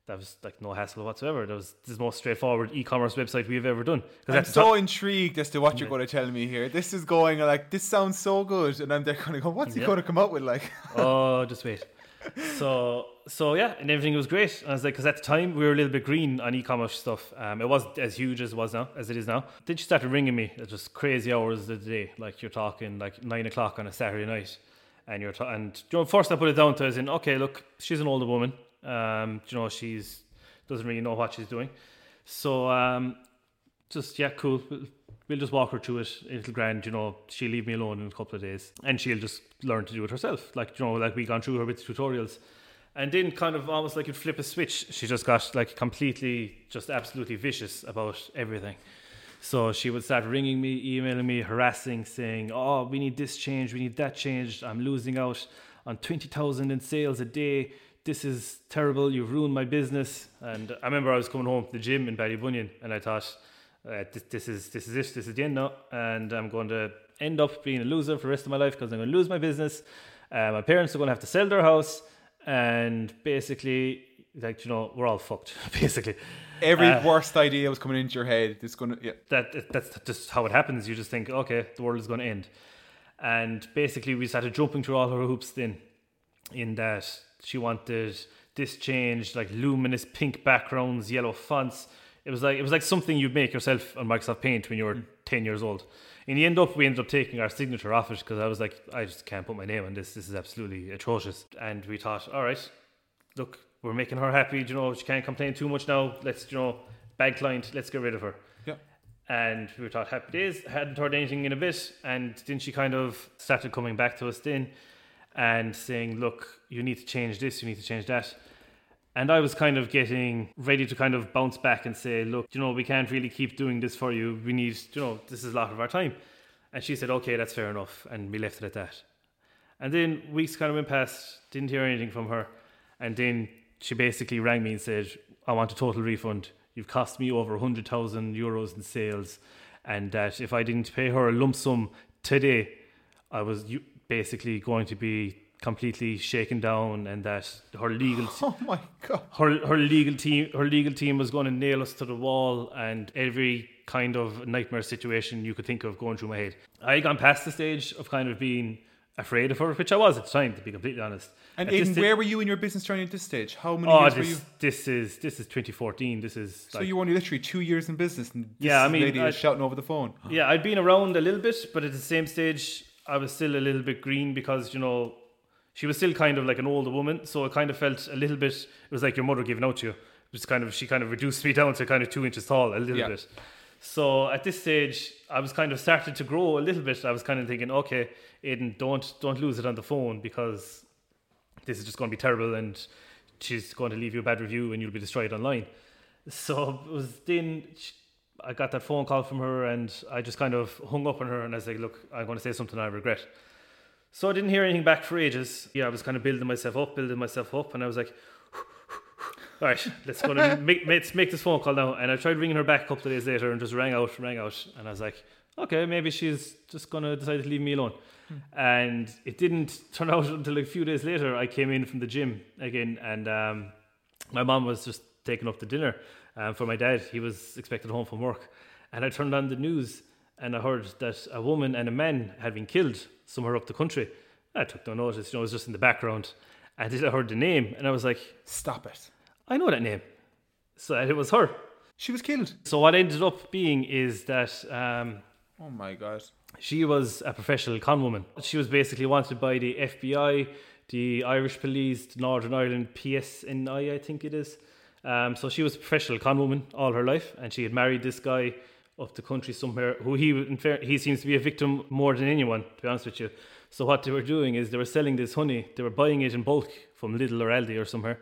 that was like no hassle whatsoever. That was the most straightforward e-commerce website we've ever done. I'm so intrigued as to what you're going to tell me here. This is going like this sounds so good, and I'm there kind of going, "What's he Yeah. going to come up with?" Like, oh, just wait. So so yeah, and everything was great. And I was like, because at the time we were a little bit green on e-commerce stuff. Um, it wasn't as huge as it was now, as it is now. Then she started ringing me at just crazy hours of the day. Like you're talking like nine o'clock on a Saturday night, and you're ta- and you know, first I put it down to as in, okay, look, she's an older woman. Um, you know, she's doesn't really know what she's doing. So um, just yeah, cool. We'll, just walk her through it. It'll grand, you know. She'll leave me alone in a couple of days, and she'll just learn to do it herself. Like you know, like we gone through her with tutorials, and then kind of almost like you'd flip a switch. She just got like completely, just absolutely vicious about everything. So she would start ringing me, emailing me, harassing, saying, "Oh, we need this change, we need that change. I'm losing out on twenty thousand in sales a day. This is terrible. You've ruined my business." And I remember I was coming home from the gym in Ballybunion, and I thought, uh, this, "This is this is it. This is the end now, and I'm going to end up being a loser for the rest of my life because I'm going to lose my business. Uh, my parents are going to have to sell their house, and basically, like you know, we're all fucked. Basically." every Uh, worst idea was coming into your head. It's going to, yeah. that that's just how it happens. You just think, okay, the world is going to end, and basically we started jumping through all her hoops. Then, in that she wanted this changed, like luminous pink backgrounds, yellow fonts. It was like it was like something you'd make yourself on Microsoft Paint when you were mm. ten years old. In the end up, we ended up taking our signature off it because I was like, I just can't put my name on this. This is absolutely atrocious. And we thought, all right, look, we're making her happy. You know, she can't complain too much now. Let's, you know, bad client. Let's get rid of her. Yeah. And we thought happy days. Hadn't heard anything in a bit, and then she kind of started coming back to us then, and saying, "Look, you need to change this. You need to change that." And I was kind of getting ready to kind of bounce back and say, "Look, you know, we can't really keep doing this for you. We need, you know, this is a lot of our time." And she said, "Okay, that's fair enough," and we left it at that. And then weeks kind of went past, didn't hear anything from her. And then she basically rang me and said, I want a total refund. You've cost me over 100,000 euros in sales. And that if I didn't pay her a lump sum today, I was u- basically going to be completely shaken down and that her legal Oh my god. her her legal team her legal team was going to nail us to the wall and every kind of nightmare situation you could think of going through my head. I had gone past the stage of kind of being afraid of her, which I was at the time, to be completely honest. And Aidan, sti- were you in your business journey at this stage? How many Oh, years were this, you? this is this is 2014. This is So like, you were only literally two years in business, and this Yeah, I mean, lady I- is shouting over the phone. yeah, I'd been around a little bit, but at the same stage, I was still a little bit green because you know she was still kind of like an older woman, so it kind of felt a little bit. It was like your mother giving out to you. It was kind of she kind of reduced me down to kind of two inches tall a little Yeah. bit. So at this stage, I was kind of started to grow a little bit. I was kind of thinking, okay, Aidan, don't don't lose it on the phone because this is just going to be terrible, and she's going to leave you a bad review, and you'll be destroyed online. So it was then I got that phone call from her, and I just kind of hung up on her, and I was like, look, I'm going to say something I regret. So I didn't hear anything back for ages. Yeah, I was kind of building myself up, building myself up, and I was like, all right, let's go and make, let's make this phone call now. And I tried ringing her back a couple of days later and just rang out, rang out. And I was like, okay, maybe she's just going to decide to leave me alone. And it didn't turn out until a few days later, I came in from the gym again, and um, my mom was just taking up the dinner um, for my dad. He was expected home from work. And I turned on the news and I heard that a woman and a man had been killed somewhere up the country. I took no notice, you know, it was just in the background. And then I heard the name and I was like, Stop it. I know that name. So it was her. She was killed. So what ended up being is that um, Oh my god. she was a professional con woman. She was basically wanted by the FBI, the Irish police, the Northern Ireland PSNI, I think it is. Um, so she was a professional con woman all her life, and she had married this guy up the country somewhere who he in fair, he seems to be a victim more than anyone, to be honest with you. So what they were doing is they were selling this honey, they were buying it in bulk from Lidl or Aldi or somewhere,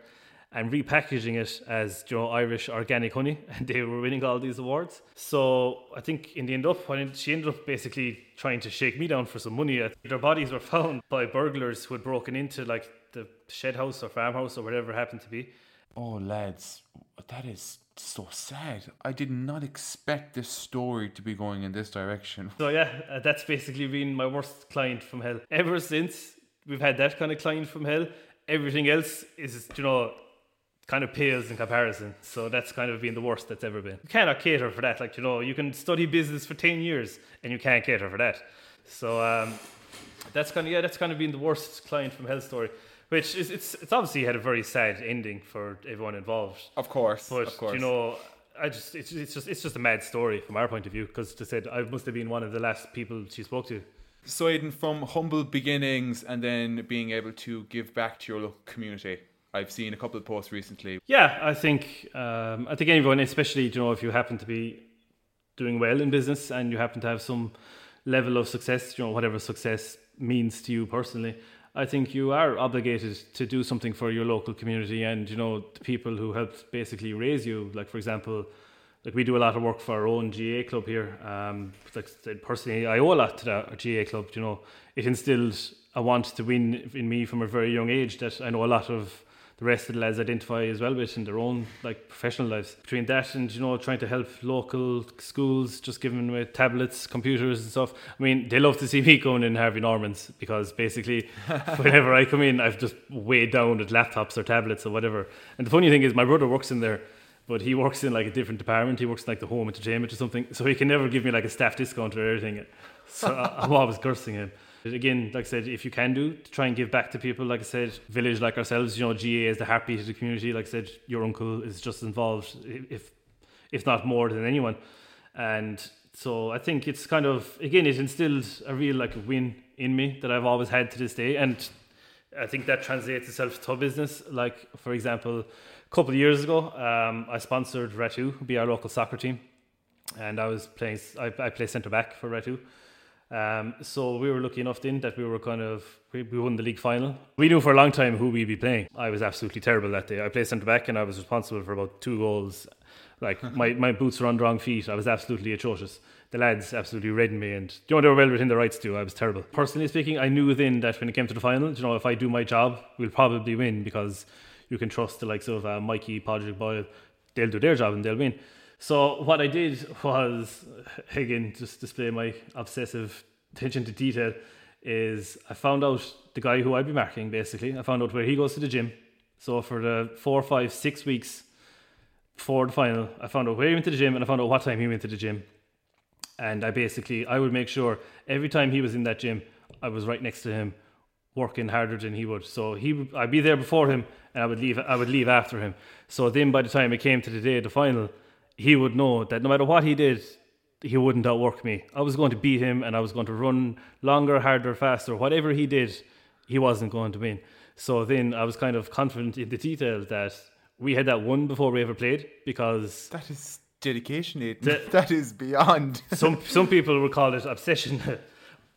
and repackaging it as you know, Irish organic honey, and they were winning all these awards. So I think in the end up, when she ended up basically trying to shake me down for some money, uh, their bodies were found by burglars who had broken into like the shed house or farmhouse or whatever happened to be. Oh, lads, that is so sad. I did not expect this story to be going in this direction. So yeah, uh, that's basically been my worst client from hell. Ever since we've had that kind of client from hell, everything else is you know kind of pales in comparison. So that's kind of been the worst that's ever been. You cannot cater for that. Like you know, you can study business for ten years and you can't cater for that. So um, that's kind of yeah, that's kind of been the worst client from hell story. Which is it's it's obviously had a very sad ending for everyone involved. Of course, But of course. you know, I just it's, it's just it's just a mad story from our point of view because to said I must have been one of the last people she spoke to. So, Aidan, from humble beginnings and then being able to give back to your local community. I've seen a couple of posts recently. Yeah, I think um, I think anyone, especially you know, if you happen to be doing well in business and you happen to have some level of success, you know, whatever success means to you personally, I think you are obligated to do something for your local community and you know the people who helped basically raise you. Like for example, like we do a lot of work for our own GAA club here. Um, like personally, I owe a lot to that GAA club. You know, it instilled a want to win in me from a very young age that I know a lot of the rest of the lads identify as well with in their own like professional lives. Between that and you know trying to help local schools, just giving away uh, tablets, computers and stuff. I mean, they love to see me going in Harvey Norman's because basically whenever I come in, I've just weighed down with laptops or tablets or whatever. And the funny thing is, my brother works in there. But he works in like a different department. He works in like the home entertainment or something. So he can never give me like a staff discount or anything. So I'm always cursing him. Again, like I said, if you can do, to try and give back to people, like I said, village like ourselves, you know, GAA is the heartbeat of the community. Like I said, your uncle is just involved, if if not more than anyone. And so I think it's kind of again, it instilled a real like win in me that I've always had to this day, and I think that translates itself to business. Like for example, a couple of years ago, um, I sponsored Retu, be our local soccer team, and I was playing. I, I play centre back for Rattoo. Um, so we were lucky enough then that we were kind of we, we won the league final. We knew for a long time who we'd be playing. I was absolutely terrible that day. I played centre back and I was responsible for about two goals. Like my, my boots were on the wrong feet. I was absolutely atrocious. The lads absolutely reddened me, and you know they were well within their rights to. I was terrible. Personally speaking, I knew then that when it came to the final, you know, if I do my job, we'll probably win because you can trust the likes of uh, Mikey, Podrick, Boyle. They'll do their job and they'll win. So what I did was, again, just display my obsessive attention to detail. Is I found out the guy who I'd be marking. Basically, I found out where he goes to the gym. So for the four, five, six weeks before the final, I found out where he went to the gym and I found out what time he went to the gym. And I basically, I would make sure every time he was in that gym, I was right next to him, working harder than he would. So he, I'd be there before him, and I would leave. I would leave after him. So then, by the time it came to the day of the final, he would know that no matter what he did, he wouldn't outwork me. I was going to beat him and I was going to run longer, harder, faster. Whatever he did, he wasn't going to win. So then I was kind of confident in the detail that we had that one before we ever played because That is dedication, Aidan. that is beyond. some some people would call it obsession.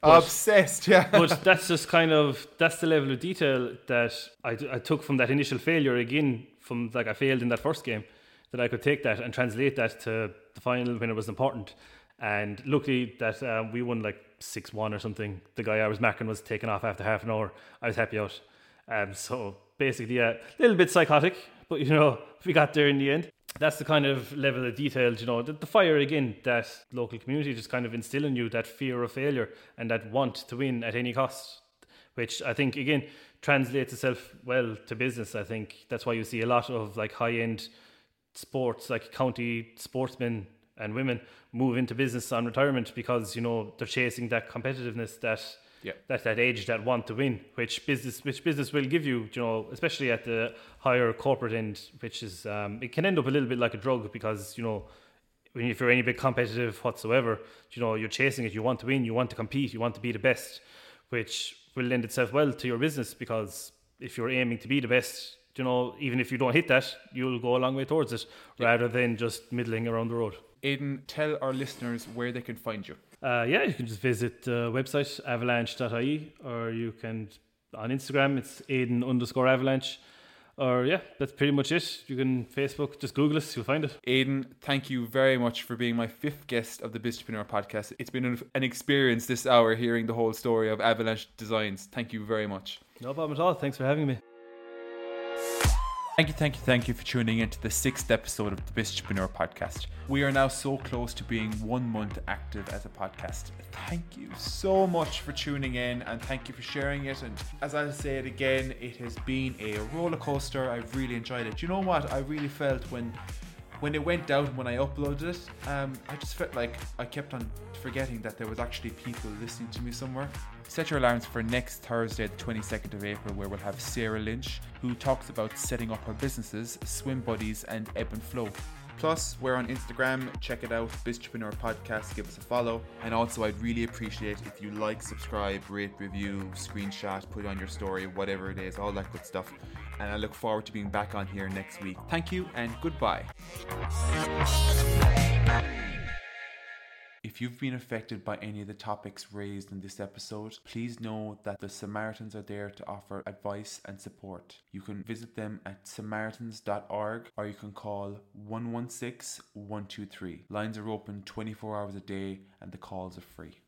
Obsessed, yeah. but that's just kind of that's the level of detail that I, I took from that initial failure again from like I failed in that first game that I could take that and translate that to the final when it was important. And luckily that um, we won like 6-1 or something. The guy I was marking was taken off after half an hour. I was happy out. Um, so basically a little bit psychotic but you know we got there in the end. That's the kind of level of detail, you know, the, the, fire again that local community just kind of instill in you that fear of failure and that want to win at any cost, which I think again translates itself well to business. I think that's why you see a lot of like high end sports, like county sportsmen and women move into business on retirement because you know they're chasing that competitiveness that yeah. that that edge that want to win, which business which business will give you, you know, especially at the higher corporate end, which is um, it can end up a little bit like a drug because you know if you're any bit competitive whatsoever, you know you're chasing it, you want to win, you want to compete, you want to be the best, which will lend itself well to your business because if you're aiming to be the best, you know even if you don't hit that, you'll go a long way towards it yeah. rather than just middling around the road. Aidan, tell our listeners where they can find you. Uh, yeah, you can just visit the website avalanche.ie or you can on Instagram it's Aidan underscore avalanche. Or yeah, that's pretty much it. You can Facebook, just Google us, you'll find it. Aidan, thank you very much for being my fifth guest of the Biztrepreneur podcast. It's been an experience this hour hearing the whole story of Avalanche Designs. Thank you very much. No problem at all. Thanks for having me. Thank you, thank you, thank you for tuning in to the sixth episode of the Biztrepreneur podcast. We are now so close to being one month active as a podcast. Thank you so much for tuning in and thank you for sharing it. And as I say it again, it has been a roller coaster. I've really enjoyed it. You know what? I really felt when when it went out when I uploaded it, um, I just felt like I kept on forgetting that there was actually people listening to me somewhere. Set your alarms for next Thursday, the 22nd of April, where we'll have Sarah Lynch, who talks about setting up her businesses, Swim Buddies, and Ebb and Flow. Plus, we're on Instagram. Check it out, Biztrepreneur Podcast. Give us a follow. And also, I'd really appreciate if you like, subscribe, rate, review, screenshot, put on your story, whatever it is, all that good stuff. And I look forward to being back on here next week. Thank you and goodbye. If you've been affected by any of the topics raised in this episode, please know that the Samaritans are there to offer advice and support. You can visit them at samaritans.org or you can call 116 123. Lines are open 24 hours a day and the calls are free.